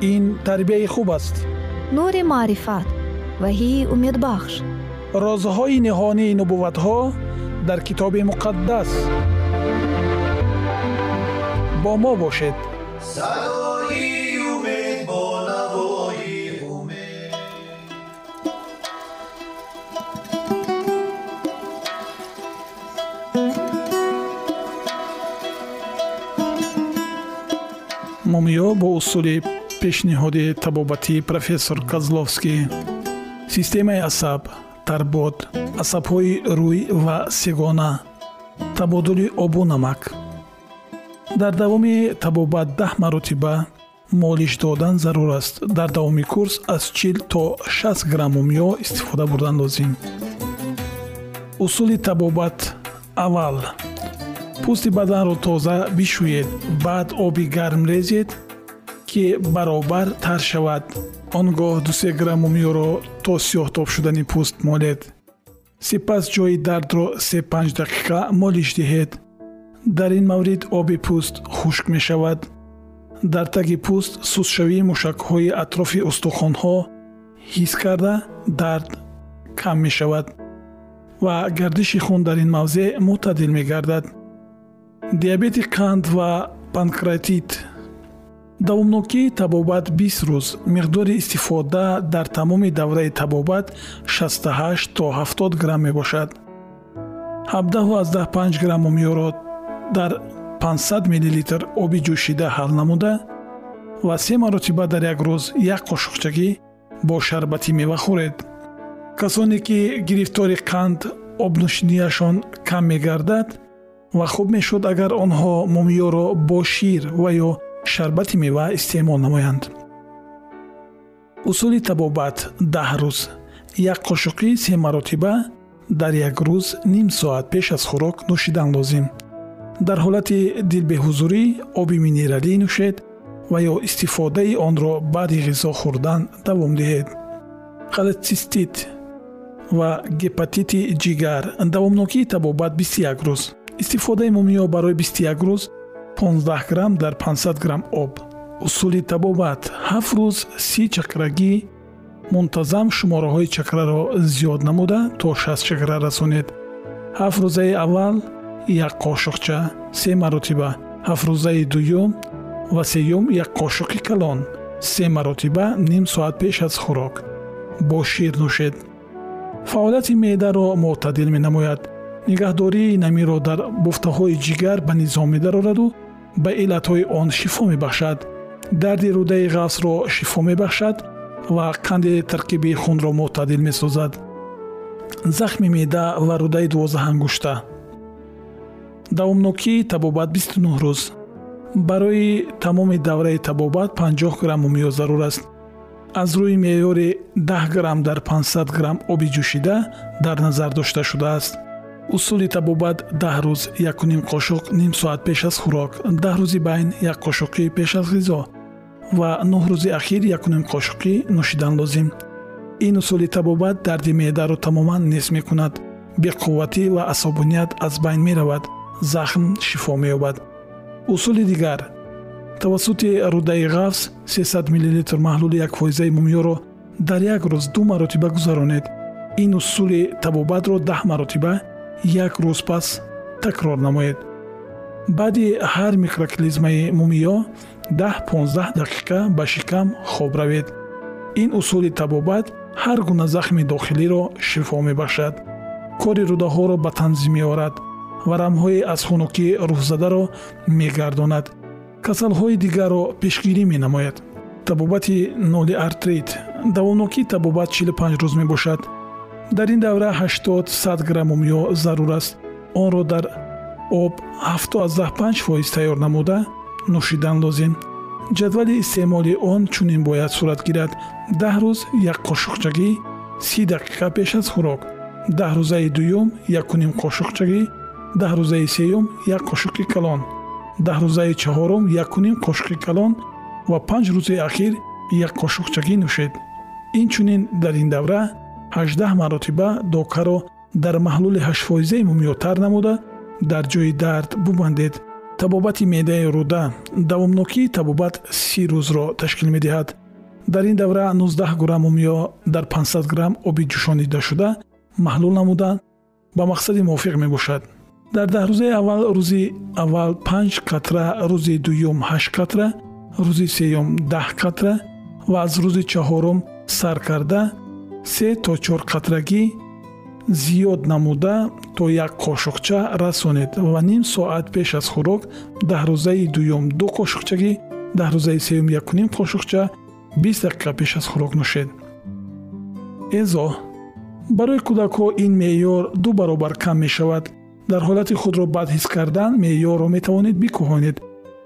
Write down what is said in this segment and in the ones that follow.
ин тарбияи хуб аст. Нури маърифат ваҳии умедбахш. Розҳои ниҳонии нубувватҳо дар китоби муқаддас. Бо мо бошед. Мумиё бо усули пешниҳоди табобатии профессор козловский. Системаи асаб тарбод асабҳои рӯй ва сегона табодули обу намак. Дар давоми табобат даҳ маротиба молиш додан зарур аст. Дар давоми курс аз чил то шаст грамм мумиё истифода бурдан лозим усули табобат аввал. Пӯсти баданро тоза бишӯед баъд оби гарм резед ки баробар тар шавад. Он гоҳ дусе грамм мумиёро то сиёҳтоб шудани пӯст молед сипас ҷои дардро се-панҷ дақиқа молиш диҳед. Дар ин маврид оби пӯст хушк мешавад. Дар таги пӯст сусшавии мушакҳои атрофи устухонҳо ҳис карда дард кам мешавад ва гардиши хун дар ин мавзеъ мӯътадил мегардад. Диабети қанд ва панкратит давомнокии табобат бист рӯз. миқдори истифода дар тамоми давраи табобат 68 то 70 грамм мебошад. 17 грамм мумиёро дар 500 мллитр оби ҷӯшида ҳал намуда ва се маротиба дар як рӯз як қошуқчагӣ бо шарбати мева хӯред. касоне ки гирифтори қанд обнӯшинияшон кам мегардад ва хуб мешуд агар онҳо мумиёро бо шир ва ё шарбати мева истеъмол намоянд. Усули табобат даҳ рӯз. Як қошуқи се маротиба дар як рӯз ним соат пеш аз хӯрок нӯшидан лозим. Дар ҳолати дилбеҳузурӣ оби минералӣ нӯшед ва ё истифодаи онро баъди ғизо хӯрдан давом диҳед. Холецистит ва гепатити ҷигар давомнокии табобат 21 рӯз. Истифодаи мумиё барои 21 рӯз 15 грамм дар 500 грамм об. усули табобат ҳафт рӯз си чакрагӣ мунтазам шумораҳои чакраро зиёд намуда то 6 чакра расонед. ҳафт рӯзаи аввал як қошуқча се маротиба. ҳафтрӯзаи дуюм ва сеюм як қошуқи калон. се маротиба ним соат пеш аз хӯрок. бо шир нӯшед. фаъолияти меъдаро мӯътадил менамояд. нигаҳдории намиро дар буфтаҳои ҷигар ба низом медарораду ба иллатҳои он шифо мебахшад. Дарди рӯдаи ғафсро шифо мебахшад ва қанди таркиби хунро мӯътадил месозад. Захми меъда ва рӯдаи дувоздаҳангушта давомнокии табобат 29 рӯз. Барои тамоми давраи табобат 50 грамм мумиё зарур аст. Аз рӯи меъёри 10 грамм дар 500 грамм оби ҷӯшида дар назар дошта шудааст усули табобат даҳ рӯз якуним қошуқ ним соат пеш аз хӯрок даҳ рӯзи байн як қошуқи пеш аз ғизо ва нӯҳ рӯзи ахир якуним қошуқӣ нӯшидан лозим. Ин усули табобат дарди меъдаро тамоман нест мекунад. Беқувватӣ ва асобуният аз байн меравад захм шифо меёбад. Усули дигар. Тавассути рӯдаи ғафз 300 мллитр маҳлули якфоизаи мумиёро дар як рӯз ду маротиба гузаронед. Ин усули табобатро даҳ маротиба як рӯз пас такрор намоед. Баъди ҳар микроклизмаи мумиё 10-15 дақиқа ба шикам хоб равед. Ин усули табобат ҳар гуна захми дохилиро шифо мебахшад. Кори рӯдаҳоро ба танзим меорад варамҳои аз хунукӣ рӯҳзадаро мегардонад. Касалҳои дигарро пешгирӣ менамояд. Табобати ноли артрит. Давомнокии табобат 45 рӯз мебошад дар ин давра 80-100 грамм ё зарур аст. Онро дар об 75 фоиз тайёр намуда нӯшидан лозим ҷадвали истеъмоли он чунин бояд сурат гирад. Даҳ рӯз як қошуқчагӣ си дақиқа пеш аз хӯрок. Даҳ рӯзаи дуюм якуним қошуқчагӣ даҳ рӯзаи сеюм як қошуқи калон. Даҳ рӯзаи чаҳорум якуним қошуқи калон ва панҷ рӯзи ахир як қошуқчагӣ нӯшед. Инчунин дар ин давра ҳаждаҳ маротиба докаро дар маҳлули ҳаштфоизаи мумиётар намуда дар ҷои дард бубандед. Табобати меъдаи рӯда давомнокии табобат си рӯзро ташкил медиҳад. Дар ин давра 19 грамм мумиё дар 500 грамм оби ҷӯшонидашуда маҳлул намуда ба мақсади мувофиқ мебошад. Дар даҳрӯзаи аввал рӯзи аввал панҷ катра рӯзи дуюм ҳашт катра рӯзи сеюм даҳ катра ва аз рӯзи чаҳорум сар карда се то чор катрагӣ зиёд намуда то як қошуқча расонед ва ним соат пеш аз хӯрок даҳрӯзаи дуюм ду қошуқчагӣ даҳрӯзаи сеюм якуним қошуқча бист дақиқа пеш аз хӯрок нӯшед. Эзо барои кӯдакҳо ин меъёр ду баробар кам мешавад. Дар ҳолати худро бад ҳис кардан меъёрро метавонед бикӯҳонед.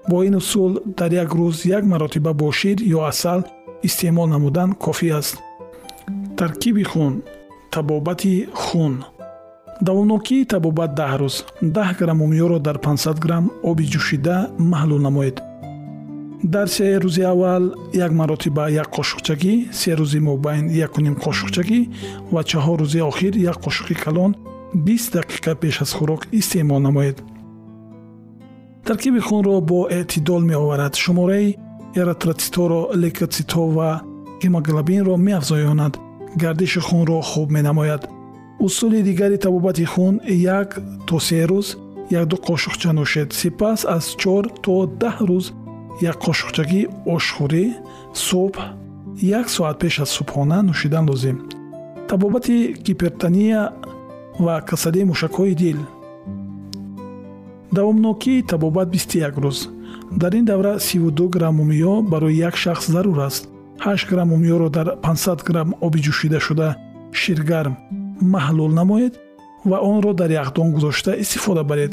Бо ин усул дар як рӯз як маротиба бо шир ё асал истеъмол намудан кофӣ аст таркиби хун табобати хун. Давомнокии табобат даҳ рӯз даҳ грамм умёро дар 500 грамм оби ҷӯшида маҳлул намоед. Дар се рӯзи аввал як маротиба як қошуқчагӣ се рӯзи мобайн якуним қошуқчагӣ ва чаҳор рӯзи охир як қошуқи калон бист дақиқа пеш аз хӯрок истеъмол намоед. Таркиби хунро бо эътидол меоварад. Шумораи эритроцитҳоро лейкоцитҳо ва гемоглобинро меафзоёнад гардиши хунро хуб менамояд. Усули дигари табобати хун як то се рӯз якду қошуқча нӯшед. Сипас аз чор то даҳ рӯз як қошуқчагӣ ошхӯрӣ субҳ як соат пеш аз субҳона нӯшидан лозим табобати гипертония ва касалии мушакҳои дил. Давомнокии табобат 21 рӯз. Дар ин давра 32 грамм мумиё барои як шахс зарур аст 8 грамм мумиёро дар 500 грамм оби ҷӯшидашуда ширгарм маҳлул намоед ва онро дар яхдон гузошта истифода баред.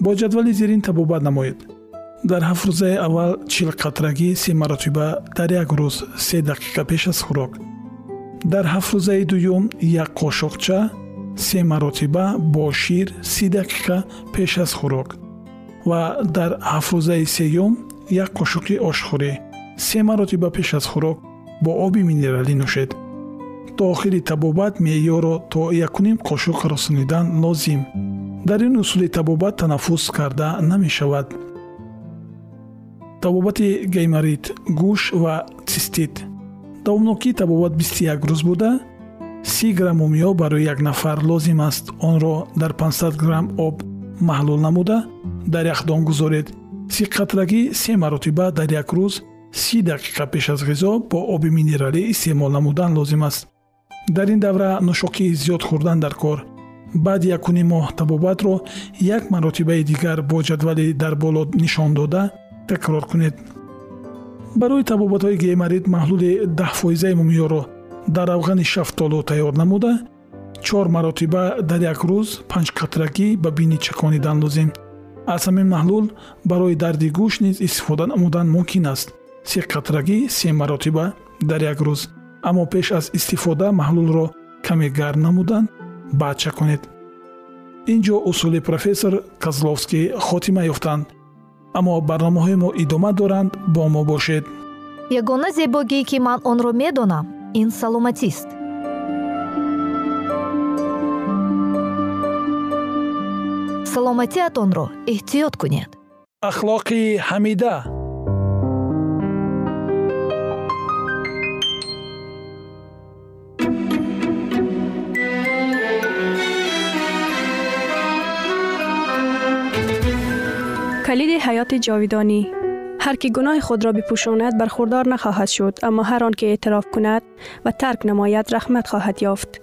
Бо ҷадвали зерин табобат намоед. Дар ҳафт рӯзаи аввал чил қатрагӣ се маротиба дар як рӯз се дақиқа пеш аз хӯрок. Дар ҳафт рӯзаи дуюм як қошуқча се маротиба бо шир си дақиқа пеш аз хӯрок ва дар ҳафтрӯзаи сеюм як қошуқи ошхӯрӣ се маротиба пеш аз хӯрок бо оби минералӣ нӯшед. То охири табобат меъёрро то якуним қошуқ расонидан лозим. Дар ин усули табобат танаффус карда намешавад. Табобати геймарит гӯш ва цистит. Давомнокии табобат 21 рӯз буда си грамм умё барои як нафар лозим аст. Онро дар 500 грамм об маҳлул намуда дар яхдон гузоред. Си қатрагӣ се маротиба дар як рӯз си дақиқа пеш аз ғизо бо оби минералӣ истеъмол намудан лозим аст. Дар ин давра нӯшокии зиёд хӯрдан дар кор. Баъди якуни моҳ табобатро як маротибаи дигар бо ҷадвали дар боло нишон дода такрор кунед. Барои табобатҳои гемарит маҳлули даҳ фоизаи мумиёро дар авғани шафтолу тайёр намуда чор маротиба дар як рӯз панҷқатрагӣ ба бинӣ чаконидан лозим аз ҳамин маҳлул барои дарди гӯш низ истифода намудан мумкин аст се қатрагӣ се маротиба дар як рӯз. Аммо пеш аз истифода маҳлулро каме гарм намудан баъд чаконед ин ҷо усули профессор козловский хотима ёфтанд. Аммо барномаҳои мо идома доранд бо мо бошед. Ягона зебогӣ ки ман онро медонам ин саломатист. Саломатиатонро эҳтиёт кунед. Ахлоқи ҳамида کلید حیات جاویدانی. هر که گناه خود را بپوشاند برخوردار نخواهد شد اما هر آن که اعتراف کند و ترک نماید رحمت خواهد یافت.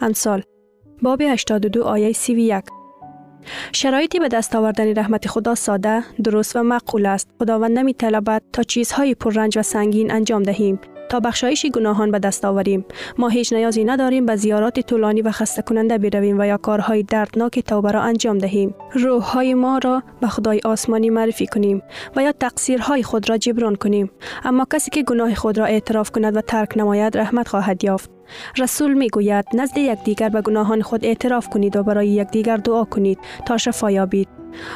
امثال باب 82 آیه 31 شرایطی به دست آوردن رحمت خدا ساده، درست و معقول است. خداوند نمی طلبد تا چیزهای پررنج و سنگین انجام دهیم. تا بخشایش گناهان به دست آوریم. ما هیچ نیازی نداریم به زیارات طولانی و خسته کننده برویم و یا کارهای دردناک توبه را انجام دهیم. روح های ما را به خدای آسمانی معرفی کنیم و یا تقصیرهای خود را جبران کنیم. اما کسی که گناه خود را اعتراف کند و ترک نماید رحمت خواهد یافت. رسول می گوید نزد یکدیگر به گناهان خود اعتراف کنید و برای یکدیگر دعا کنید تا شفا یابید.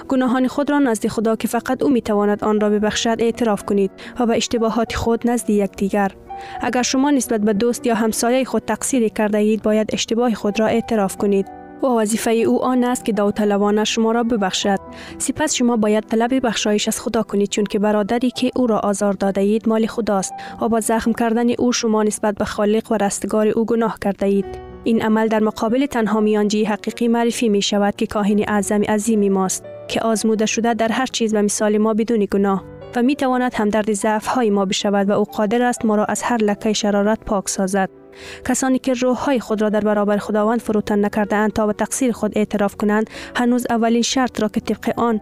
گناهان خود را نزد خدا که فقط او می تواند آن را ببخشد اعتراف کنید و به اشتباهات خود نزد یکدیگر. اگر شما نسبت به دوست یا همسایه خود تقصیری کرده اید باید اشتباه خود را اعتراف کنید. و وظیفه او آن است که داوطلبانه شما را ببخشد. سپس شما باید طلب بخشایش از خدا کنید چون که برادری که او را آزار داده اید مال خداست و با زخم کردن او شما نسبت به خالق و رستگار او گناه کرده اید. این عمل در مقابل تنها میانجی حقیقی معرفی می شود که کاهن اعظم عظیمی ماست که آزموده شده در هر چیز و مثال ما بدون گناه. و می تواند همدرد ضعف های ما بشود و او قادر است ما را از هر لکه شرارت پاک سازد. کسانی که روح های خود را در برابر خداوند فروتن نکرده اند تا به تقصیر خود اعتراف کنند هنوز اولین شرط را که طبق آن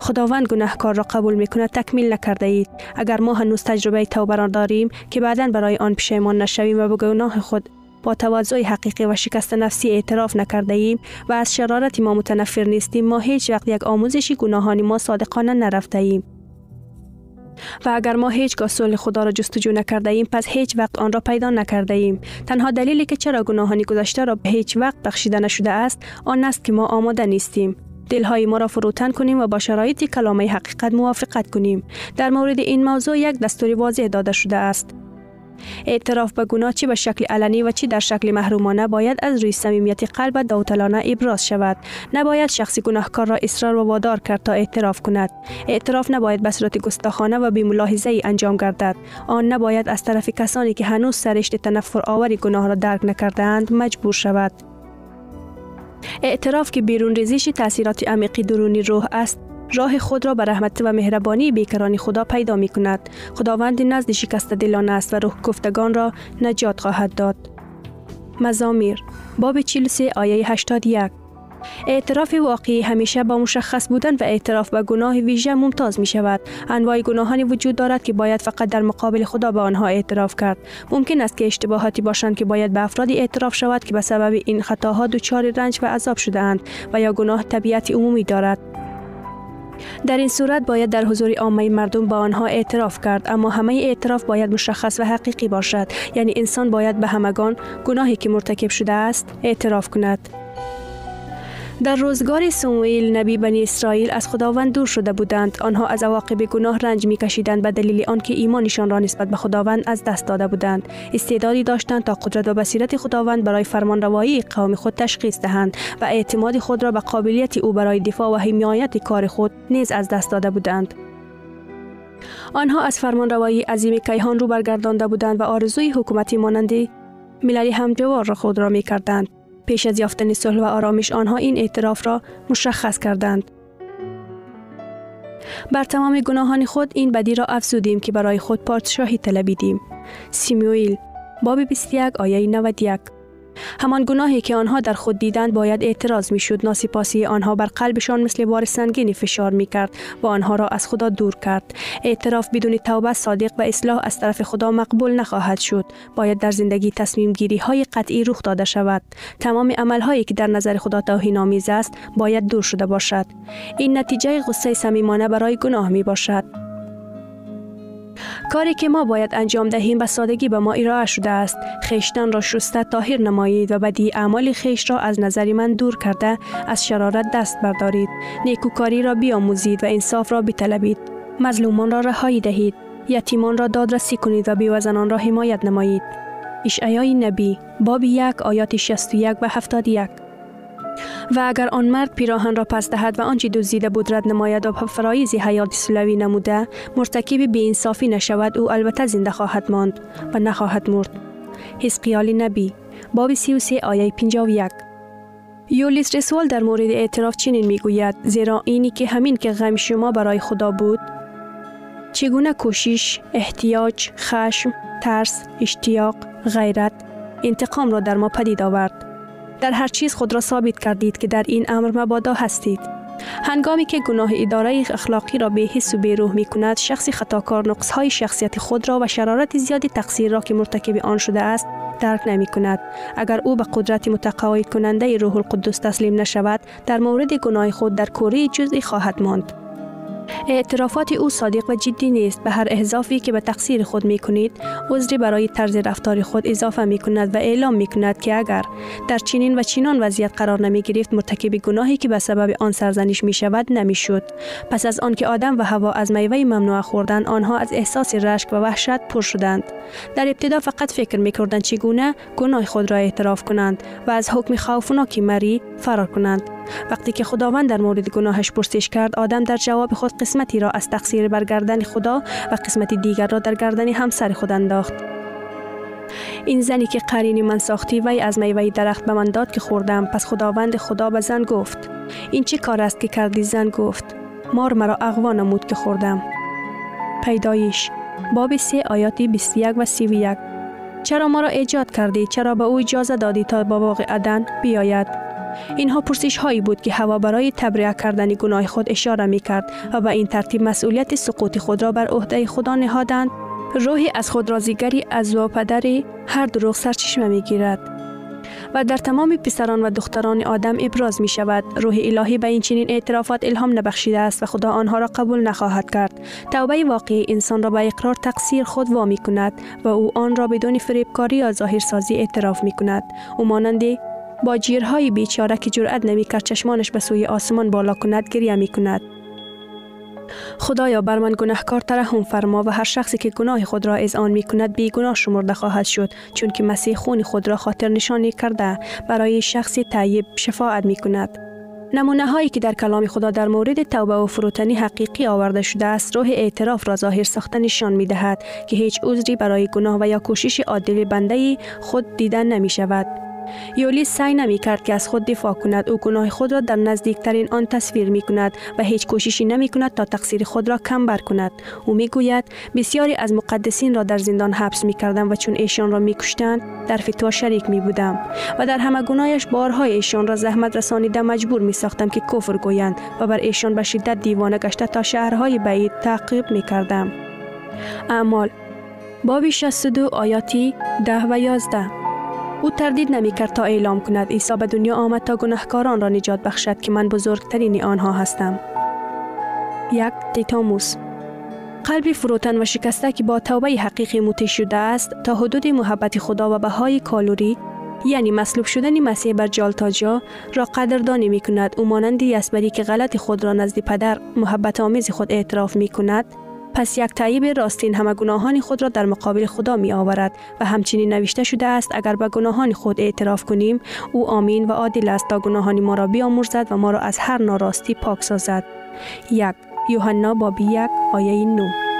خداوند گناهکار را قبول می کند تکمیل نکرده اید. اگر ما هنوز تجربه توبه را داریم که بعدا برای آن پشیمان نشویم و به گناه خود با تواضع حقیقی و شکست نفسی اعتراف نکرده ایم و از شرارت ما متنفر نیستیم ما هیچ وقت یک آموزشی گناهانی ما صادقانه نرفته ایم. و اگر ما هیچگاه صلح خدا را جستجو نکرده ایم پس هیچ وقت آن را پیدا نکرده ایم تنها دلیلی که چرا گناهانی گذشته را به هیچ وقت بخشیده نشده است آن است که ما آماده نیستیم. دلهای ما را فروتن کنیم و با شرایط کلامه حقیقت موافقت کنیم. در مورد این موضوع یک دستوری واضح داده شده است. اعتراف به گناه چی به شکل علنی و چی در شکل محرومانه باید از روی صمیمیت قلب داوطلانه ابراز شود. نباید شخصی گناهکار را اصرار و وادار کرد تا اعتراف کند. اعتراف نباید به صورت گستاخانه و ملاحظه ای انجام گردد. آن نباید از طرف کسانی که هنوز سرشت تنفر آوری گناه را درک نکردهاند مجبور شود. اعتراف که بیرون ریزش تاثیرات عمیقی درونی روح است راه خود را به رحمت و مهربانی بیکران خدا پیدا می کند. خداوند نزد شکست دلان است و روح گفتگان را نجات خواهد داد. مزامیر باب 43 آیه 81 اعتراف واقعی همیشه با مشخص بودن و اعتراف به گناه ویژه ممتاز می شود. انواع گناهانی وجود دارد که باید فقط در مقابل خدا به آنها اعتراف کرد. ممکن است که اشتباهاتی باشند که باید به افرادی اعتراف شود که به سبب این خطاها دچار رنج و عذاب شده اند و یا گناه طبیعت عمومی دارد. در این صورت باید در حضور عامه مردم با آنها اعتراف کرد اما همه اعتراف باید مشخص و حقیقی باشد. یعنی انسان باید به همگان گناهی که مرتکب شده است اعتراف کند. در روزگار سموئیل نبی بنی اسرائیل از خداوند دور شده بودند. آنها از عواقب گناه رنج میکشیدند به دلیل آنکه ایمانشان را نسبت به خداوند از دست داده بودند. استعدادی داشتند تا قدرت و بصیرت خداوند برای فرمانروایی قوم خود تشخیص دهند و اعتماد خود را به قابلیت او برای دفاع و حمایت کار خود نیز از دست داده بودند. آنها از فرمانروایی عظیم کیهان رو برگردانده بودند و آرزوی حکومتی مانندی ملل همجوار را خود را می کردند. پیش از یافتن صلح و آرامش آنها این اعتراف را مشخص کردند. بر تمام گناهان خود این بدی را افزودیم که برای خود پادشاهی طلبیدیم. سیموئیل باب 21 آیه 91 همان گناهی که آنها در خود دیدند باید اعتراض می شد ناسپاسی آنها بر قلبشان مثل بار سنگینی فشار می کرد و آنها را از خدا دور کرد. اعتراف بدون توبه صادق و اصلاح از طرف خدا مقبول نخواهد شد. باید در زندگی تصمیم گیری های قطعی رخ داده شود. تمام عمل هایی که در نظر خدا توهین آمیز است باید دور شده باشد. این نتیجه غصه صمیمانه برای گناه می باشد کاری که ما باید انجام دهیم به سادگی به ما ارائه شده است. خیشتن را شسته تاهر نمایید و بدی اعمال خیش را از نظر من دور کرده از شرارت دست بردارید. نیکوکاری را بیاموزید و انصاف را بطلبید مظلومان را رهایی دهید. یتیمان را دادرسی کنید و بیوزنان را حمایت نمایید. اشعیای نبی باب یک آیات 61 و 71 و اگر آن مرد پیراهن را پس دهد و آنچه دزدیده بود رد نماید و فرایز حیات سلوی نموده مرتکب انصافی نشود او البته زنده خواهد ماند و نخواهد مرد. حزقیال نبی. باب 33 آیه 51 یولیس رسول در مورد اعتراف چنین می‌گوید زیرا اینی که همین که غم شما برای خدا بود چی گونه کوشش، احتیاج، خشم، ترس، اشتیاق، غیرت، انتقام را در ما پدید آورد. در هر چیز خود را ثابت کردید که در این امر مبادا هستید. هنگامی که گناه اداره اخلاقی را به حس و به روح می کند شخصی خطاکار نقص های شخصیت خود را و شرارت زیادی تقصیر را که مرتکب آن شده است درک نمی کند اگر او به قدرت متقاعد کننده روح القدس تسلیم نشود در مورد گناه خود در کوره جزئی خواهد ماند اعترافات او صادق و جدی نیست. به هر احضافی که به تقصیر خود می کنید عذری برای طرز رفتار خود اضافه می کند و اعلام می کند که اگر در چنین و چنان وضعیت قرار نمی گرفت مرتکب گناهی که به سبب آن سرزنش می شود نمی شد پس از آنکه آدم و هوا از میوه ممنوع خوردن آنها از احساس رشک و وحشت پر شدند. در ابتدا فقط فکر می کردند چگونه گناه خود را اعتراف کنند و از حکم خوفناک مری فرار کنند. وقتی که خداوند در مورد گناهش پرسش کرد آدم در جواب خود قسمتی را از تقصیر بر گردن خدا و قسمت دیگر را در گردن همسر خود انداخت. این زنی که قرین من ساختی وی از میوه درخت به من داد که خوردم. پس خداوند خدا به زن گفت این چه کار است که کردی؟ زن گفت مار مرا اغوا نمود که خوردم. پیدایش باب سه آیاتی 21 و 31 چرا ما را ایجاد کردی؟ چرا به او اجازه دادی تا با باغ عدن بیاید؟ اینها پرسش هایی بود که هوا برای تبرئه کردن گناه خود اشاره می کرد و به این ترتیب مسئولیت سقوط خود را بر عهده خدا نهادند. روحی از خود رازیگری از و پدری هر دروغ سرچشمه می گیرد و در تمام پسران و دختران آدم ابراز می شود روح الهی به این چنین اعترافات الهام نبخشیده است و خدا آنها را قبول نخواهد کرد. توبه واقعی انسان را به اقرار تقصیر خود وامی کند و او آن را بدون فریبکاری یا ظاهرسازی اعتراف می کند او مانند با جیرهای بیچاره که جرأت نمی کرد چشمانش به سوی آسمان بالا کند گریه می کند. خدایا بر من گناهکار ترحم فرما و هر شخصی که گناه خود را آن می کند بی گناه شمرده خواهد شد چون که مسیح خون خود را خاطر نشانی کرده برای شخصی طیب شفاعت می کند. نمونه هایی که در کلام خدا در مورد توبه و فروتنی حقیقی آورده شده است روح اعتراف را ظاهر ساخته نشان می دهد که هیچ عذری برای گناه و یا کوشش عادل بنده خود دیدن نمی شود. یولیس سعی نمی کرد که از خود دفاع کند. او گناه خود را در نزدیکترین آن تصویر می کند و هیچ کوششی نمی کند تا تقصیر خود را کم بر کند. او می گوید بسیاری از مقدسین را در زندان حبس می کردم و چون ایشان را می کشتند در فتوا شریک می بودم و در همه گناهش بارهای ایشان را زحمت رسانیده مجبور می ساختم که کفر گویند و بر ایشان به شدت دیوانه گشته تا شهرهای بعید تعقیب می کردم اعمال باب 62 آیاتی 10 و 11 او تردید نمی کرد تا اعلام کند عیسی به دنیا آمد تا گناهکاران را نجات بخشد که من بزرگترین آنها هستم. یک تیتاموس قلبی فروتن و شکسته که با توبه حقیقی موتی شده است تا حدود محبت خدا و بهای کالوری یعنی مصلوب شدن مسیح بر جالتاجا را قدردانی می کند او مانندی اسبری که غلط خود را نزد پدر محبت آمیز خود اعتراف می کند پس یک طیب راستین همه گناهان خود را در مقابل خدا می آورد و همچنین نوشته شده است اگر به گناهان خود اعتراف کنیم او آمین و عادل است تا گناهان ما را بیامرزد و ما را از هر ناراستی پاک سازد. یک یوحنا بابی یک آیه 9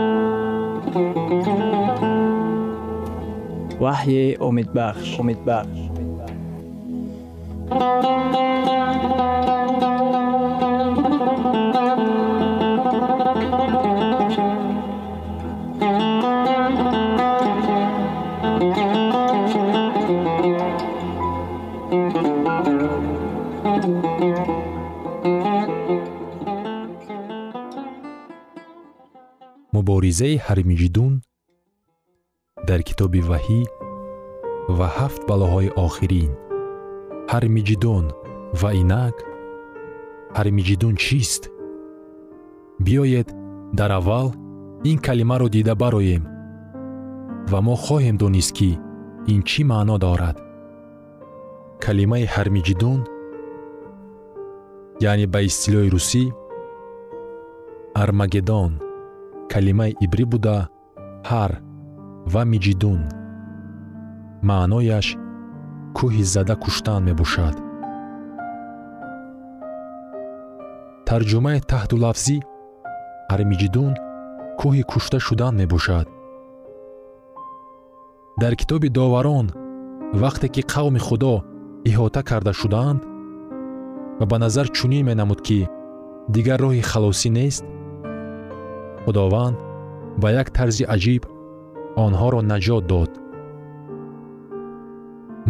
وحی امید بخش муборизаи ҳармиҷидун дар китоби ваҳӣ ва ҳафт балоҳои охирин. Ҳармиҷидон ва инак ҳармиҷидун чист? Биёед дар аввал ин калимаро дида бароем ва мо хоҳем донист ки ин чӣ маъно дорад? Калимаи ҳармиҷидун яъне ба истилоҳи русӣ армагедон калимаи ибрӣ буда ҳар ва миҷидун. Маънояш кӯҳи зада куштан мебошад. Тарҷумаи таҳтулафзӣ армиҷидун кӯҳи кушта шудан мебошад. Дар китоби доварон вақте ки қавми худо иҳота карда шудаанд ва ба назар чунин менамуд ки дигар роҳи халосӣ нест худованд ба як тарзи аҷиб онҳоро наҷот дод.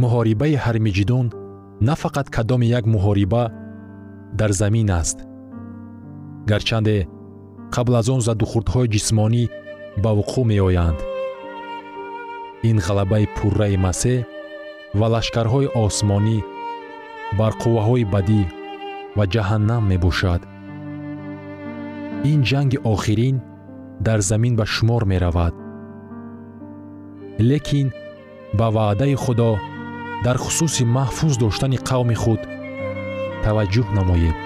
Муҳорибаи ҳармиҷидун на фақат кадоми як муҳориба дар замин аст. Гарчанде қабл аз он задухурдҳои ҷисмонӣ ба вуқӯъ меоянд. Ин ғалабаи пурраи масеҳ ва лашкарҳои осмонӣ бар қувваҳои бадӣ ва ҷаҳаннам мебошад ин ҷанги охирин дар замин ба шумор меравад. Лекин ба ваъдаи худо дар хусуси маҳфуз доштани қавми худ таваҷҷӯҳ намоед.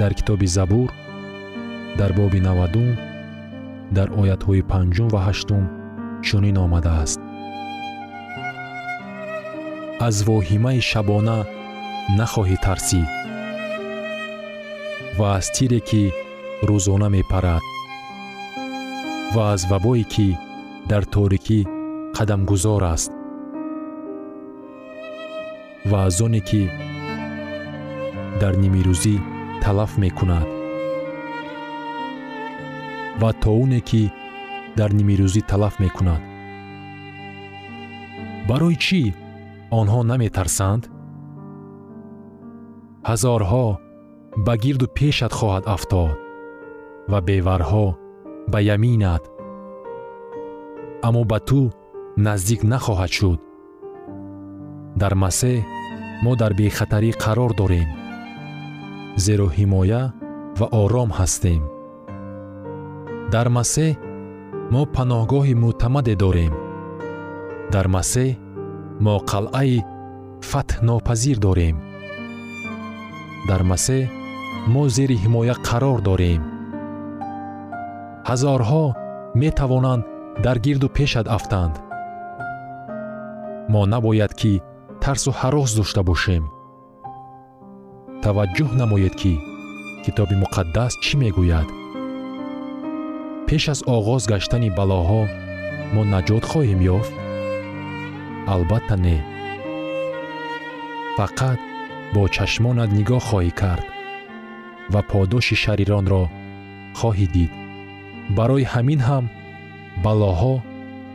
Дар китоби забур дар боби навадум дар оятҳои панҷум ва ҳаштум чунин омадааст. Аз воҳимаи шабона нахоҳӣ тарсид ва аз тире ки рӯзона мепарад. Ва аз вабое ки дар торикӣ қадамгузор аст. Ва аз оне ки дар нимирӯзӣ талаф мекунад. Ва тоуне ки дар нимирӯзӣ талаф мекунад. Барои чӣ онҳо наметарсанд? Ҳазорҳо ба гирду пешат хоҳад афтод ва беварҳо ба яминат. Аммо ба ту наздик нахоҳад шуд. Дар масеҳ мо дар бехатарӣ қарор дорем зеро ҳимоя ва ором ҳастем. Дар масеҳ мо паноҳгоҳи мӯътамаде дорем. Дар масеҳ мо қалъаи фатҳнопазир дорем. Дар масеҳ мо зери ҳимоя қарор дорем. Ҳазорҳо метавонанд дар гирду пешат афтанд. Мо набояд ки тарсу ҳарос дошта бошем. Таваҷҷӯҳ намоед ки китоби муқаддас чӣ мегӯяд? Пеш аз оғоз гаштани балоҳо мо наҷот хоҳем ёфт? Албатта не. Фақат бо чашмонат нигоҳ хоҳӣ кард ва подоши шариронро хоҳӣ дид. Барои ҳамин ҳам балоҳо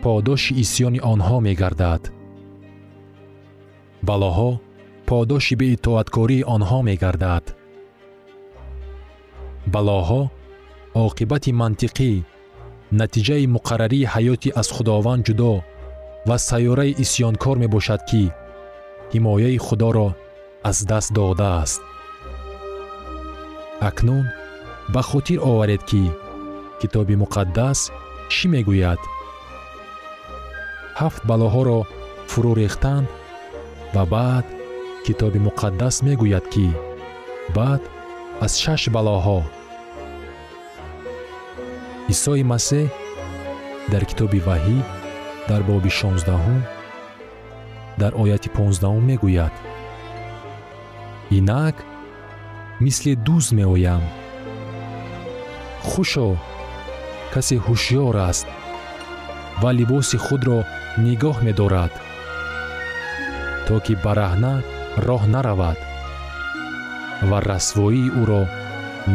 подоши исьёни онҳо мегардад. Балоҳо подоши беитоаткории онҳо мегардад. Балоҳо оқибати мантиқӣ натиҷаи муқаррарии ҳаёти аз худованд ҷудо ва сайёраи исьёнкор мебошад ки ҳимояи худоро аз даст додааст акнун ба хотир оваред ки китоби муқаддас чӣ мегӯяд? Ҳафт балоҳоро фурӯ рехтанд ва баъд китоби муқаддас мегӯяд ки баъд аз шаш балоҳо. Исои масеҳ дар китоби ваҳӣ дар боби шонздаҳум дар ояти понздаҳум мегӯяд. Инак мисли дуз меоям. Хушо касе ҳушьёр аст ва либоси худро нигоҳ медорад то ки бараҳна роҳ наравад ва расвоии ӯро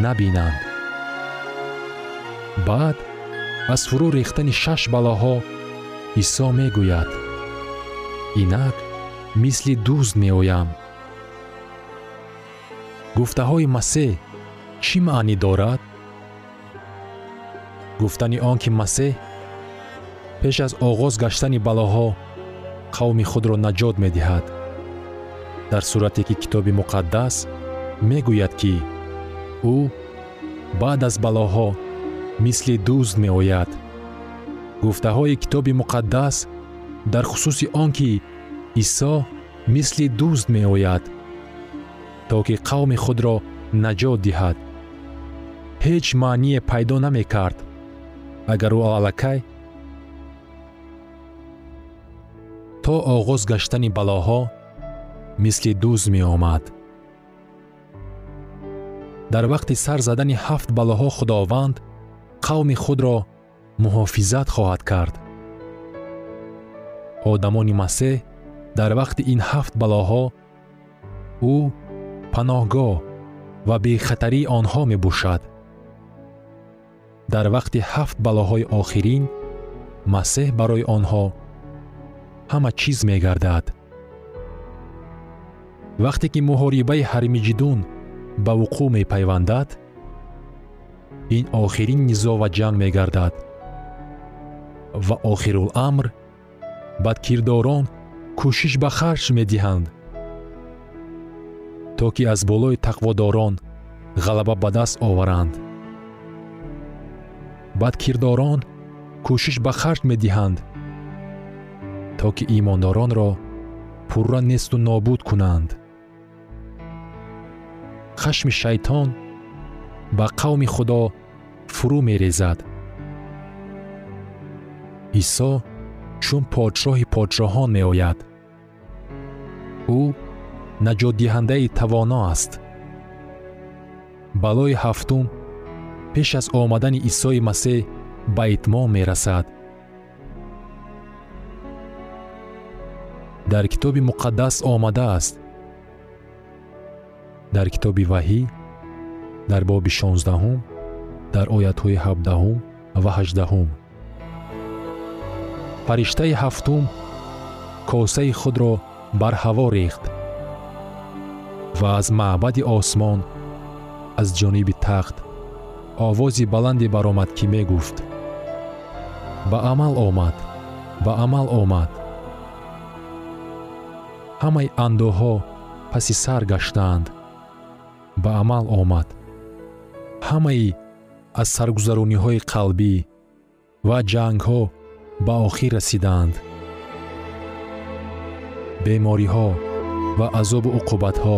набинанд. Баъд аз фурӯ рехтани шаш балоҳо исо мегӯяд. Инак мисли дузд меоям гуфтаҳои масеҳ чӣ маънӣ дорад? Гуфтани он ки масеҳ пеш аз оғоз гаштани балоҳо қавми худро наҷот медиҳад. Дар сурате ки китоби муқаддас мегӯяд ки ӯ баъд аз балоҳо мисли дӯзд меояд. Гуфтаҳои китоби муқаддас дар хусуси он ки исо мисли дӯзд меояд то ки қавми худро наҷот диҳад. ҳеҷ маъние пайдо намекард. агар ӯ аллакай то оғоз гаштани балоҳо мисли дӯз меомад. дар вақти сар задани ҳафт балоҳо худованд қавми худро муҳофизат хоҳад кард. одамони масеҳ дар вақти ин ҳафт балоҳо ӯ паноҳгоҳ ва бехатарии онҳо мебошад. Дар вақти ҳафт балоҳои охирин масеҳ барои онҳо ҳама чиз мегардад. Вақте ки муҳорибаи ҳармиҷидун ба вуқӯъ мепайвандад ин охирин низоъ ва ҷанг мегардад. Ва охируламр бадкирдорон кӯшиш ба харҷ медиҳанд то ки аз болои тақводорон ғалаба ба даст оваранд. Бадкирдорон кӯшиш ба харҷ медиҳанд то ки имондоронро пурра несту нобуд кунанд. Хашми шайтон ба қавми худо фурӯ мерезад. Исо чун подшоҳи подшоҳон меояд. Ӯ наҷотдиҳандаи тавоно аст. Балои ҳафтум пеш аз омадани исои масеҳ ба итмом мерасад. Дар китоби муқаддас омадааст дар китоби ваҳӣ дар боби шонздаҳум дар оятҳои ҳабдаҳум ва ҳаждаҳум. Фариштаи ҳафтум косаи худро бар ҳаво рехт ва аз маъбади осмон аз ҷониби тахт овози баланде баромад ки мегуфт. Ба амал омад ба амал омад ҳамаи андӯҳо паси сар гаштаанд. Ба амал омад ҳамаи аз саргузарониҳои қалбӣ ва ҷангҳо ба охир расидаанд. Бемориҳо ва азобу уқубатҳо